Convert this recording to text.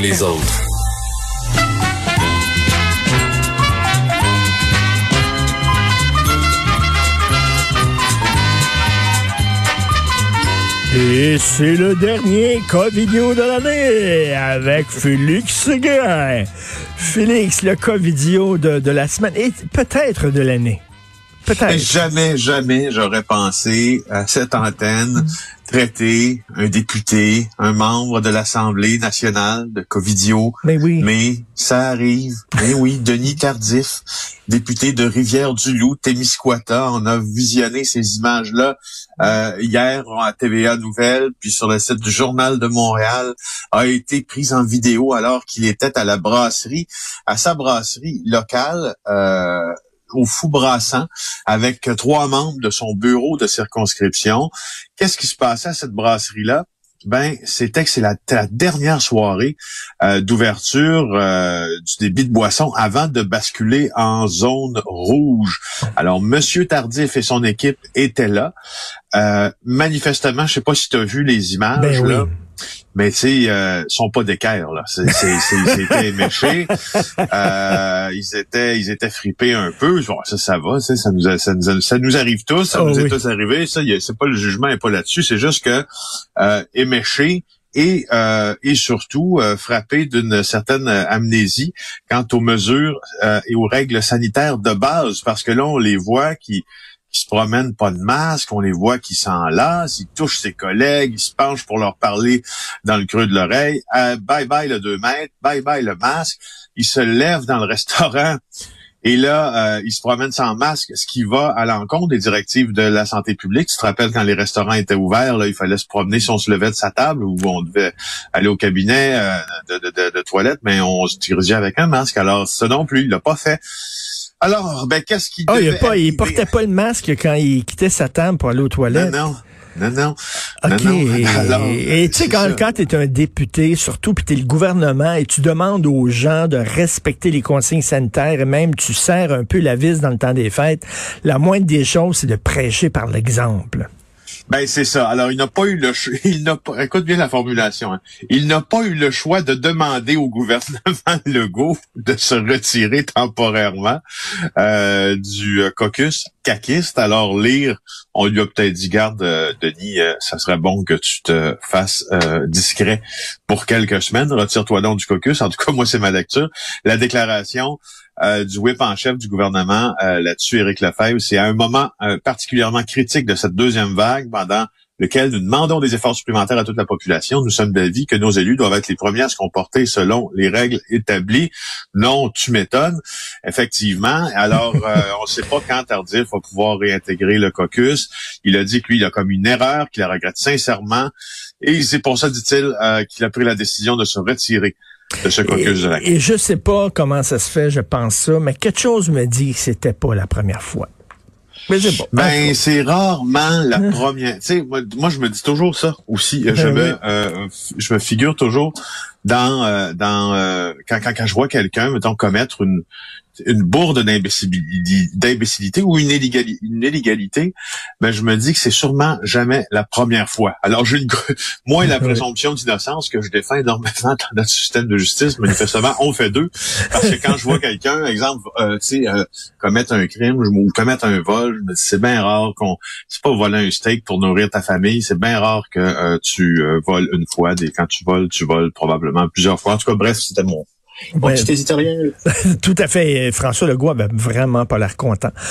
Les autres. Et c'est le dernier cas vidéo de l'année avec Félix Seguin. Félix, le cas vidéo de, de la semaine et peut-être de l'année. Mais Peut-être. jamais, jamais j'aurais pensé à cette antenne traiter un député, un membre de l'Assemblée nationale de Covidio. Mais oui. Mais ça arrive. Mais oui, Denis Tardif, député de Rivière-du-Loup, Témiscouata. On a visionné ces images-là euh, hier à TVA Nouvelle, puis sur le site du Journal de Montréal, a été prise en vidéo alors qu'il était à la brasserie, à sa brasserie locale. Euh, au Fou Brassant avec trois membres de son bureau de circonscription. Qu'est-ce qui se passait à cette brasserie-là? Ben, c'était que c'est la, la dernière soirée euh, d'ouverture euh, du débit de boisson avant de basculer en zone rouge. Alors, Monsieur Tardif et son équipe étaient là. Euh, manifestement, je sais pas si tu as vu les images Ben oui. Mais tu sais, euh, sont pas d'équerre là. C'est, c'est, c'est- ils étaient éméchés. Euh, ils étaient, ils étaient fripés un peu. Bon, ça, ça va. Ça nous, a- ça nous, a- ça nous arrive tous. Ça Oh nous est tous arrivé. Ça, y a- c'est pas le jugement est pas là-dessus. C'est juste que euh, éméchés et euh, et surtout euh, frappés d'une certaine euh, amnésie quant aux mesures euh, et aux règles sanitaires de base, parce que là, on les voit qui se promènent pas de masque, on les voit qui s'enlacent, ils touchent ses collègues, ils se penchent pour leur parler dans le creux de l'oreille. Euh, bye bye le 2 mètres, bye bye le masque. Ils se lèvent dans le restaurant et là, euh, ils se promènent sans masque, ce qui va à l'encontre des directives de la santé publique. Tu te rappelles quand les restaurants étaient ouverts, là, il fallait se promener si on se levait de sa table ou on devait aller au cabinet euh, de, de, de, de toilette, mais on se dirigeait avec un masque. Alors, ça non plus, il l'a pas fait. Alors, ben, qu'est-ce qui Ah, il, a devait pas, il portait pas le masque quand il quittait sa table pour aller aux toilettes. non. Non, non. OK. Non, non. Alors, et tu sais, quand, ça. quand tu es un député, surtout, puis tu es le gouvernement, et tu demandes aux gens de respecter les consignes sanitaires, et même tu serres un peu la vis dans le temps des fêtes, la moindre des choses, c'est de prêcher par l'exemple. Ben c'est ça. Alors il n'a pas eu le choix. Il n'a pas. Écoute bien la formulation. hein. Il n'a pas eu le choix de demander au gouvernement Legault de se retirer temporairement euh, du euh, caucus caquiste. Alors lire, on lui a peut-être dit garde, euh, Denis, euh, ça serait bon que tu te fasses discret pour quelques semaines. Retire-toi donc du caucus. En tout cas, moi c'est ma lecture. La déclaration euh, du whip en chef du gouvernement euh, là-dessus, Éric Lefebvre. C'est à un moment euh, particulièrement critique de cette deuxième vague pendant lequel nous demandons des efforts supplémentaires à toute la population. Nous sommes d'avis que nos élus doivent être les premiers à se comporter selon les règles établies. Non, tu m'étonnes. Effectivement. Alors, euh, on ne sait pas quand Tardif va pouvoir réintégrer le caucus. Il a dit que lui, il a commis une erreur, qu'il la regrette sincèrement. Et c'est pour ça, dit-il, euh, qu'il a pris la décision de se retirer de ce Et, et je sais pas comment ça se fait, je pense ça, mais quelque chose me dit que c'était pas la première fois. Mais c'est bon. Ben, c'est rarement la première. Tu sais, moi, moi, je me dis toujours ça aussi. Je Ben me, oui. euh, je me figure toujours dans, euh, dans euh, quand, quand, quand je vois quelqu'un, mettons, commettre une une bourde d'imbécilité ou une, illégali- une illégalité, ben je me dis que c'est sûrement jamais la première fois. Alors j'ai moi la présomption d'innocence que je défends énormément dans notre système de justice, manifestement on fait deux parce que quand je vois quelqu'un, exemple, euh, tu sais, euh, commettre un crime ou commettre un vol, dis, c'est bien rare qu'on c'est pas voler un steak pour nourrir ta famille, c'est bien rare que euh, tu euh, voles une fois. Des, quand tu voles, tu voles probablement plusieurs fois. En tout cas, bref, c'était mon, mon Ben, petit hésitarien. tout à fait. François Legault avait vraiment pas l'air content.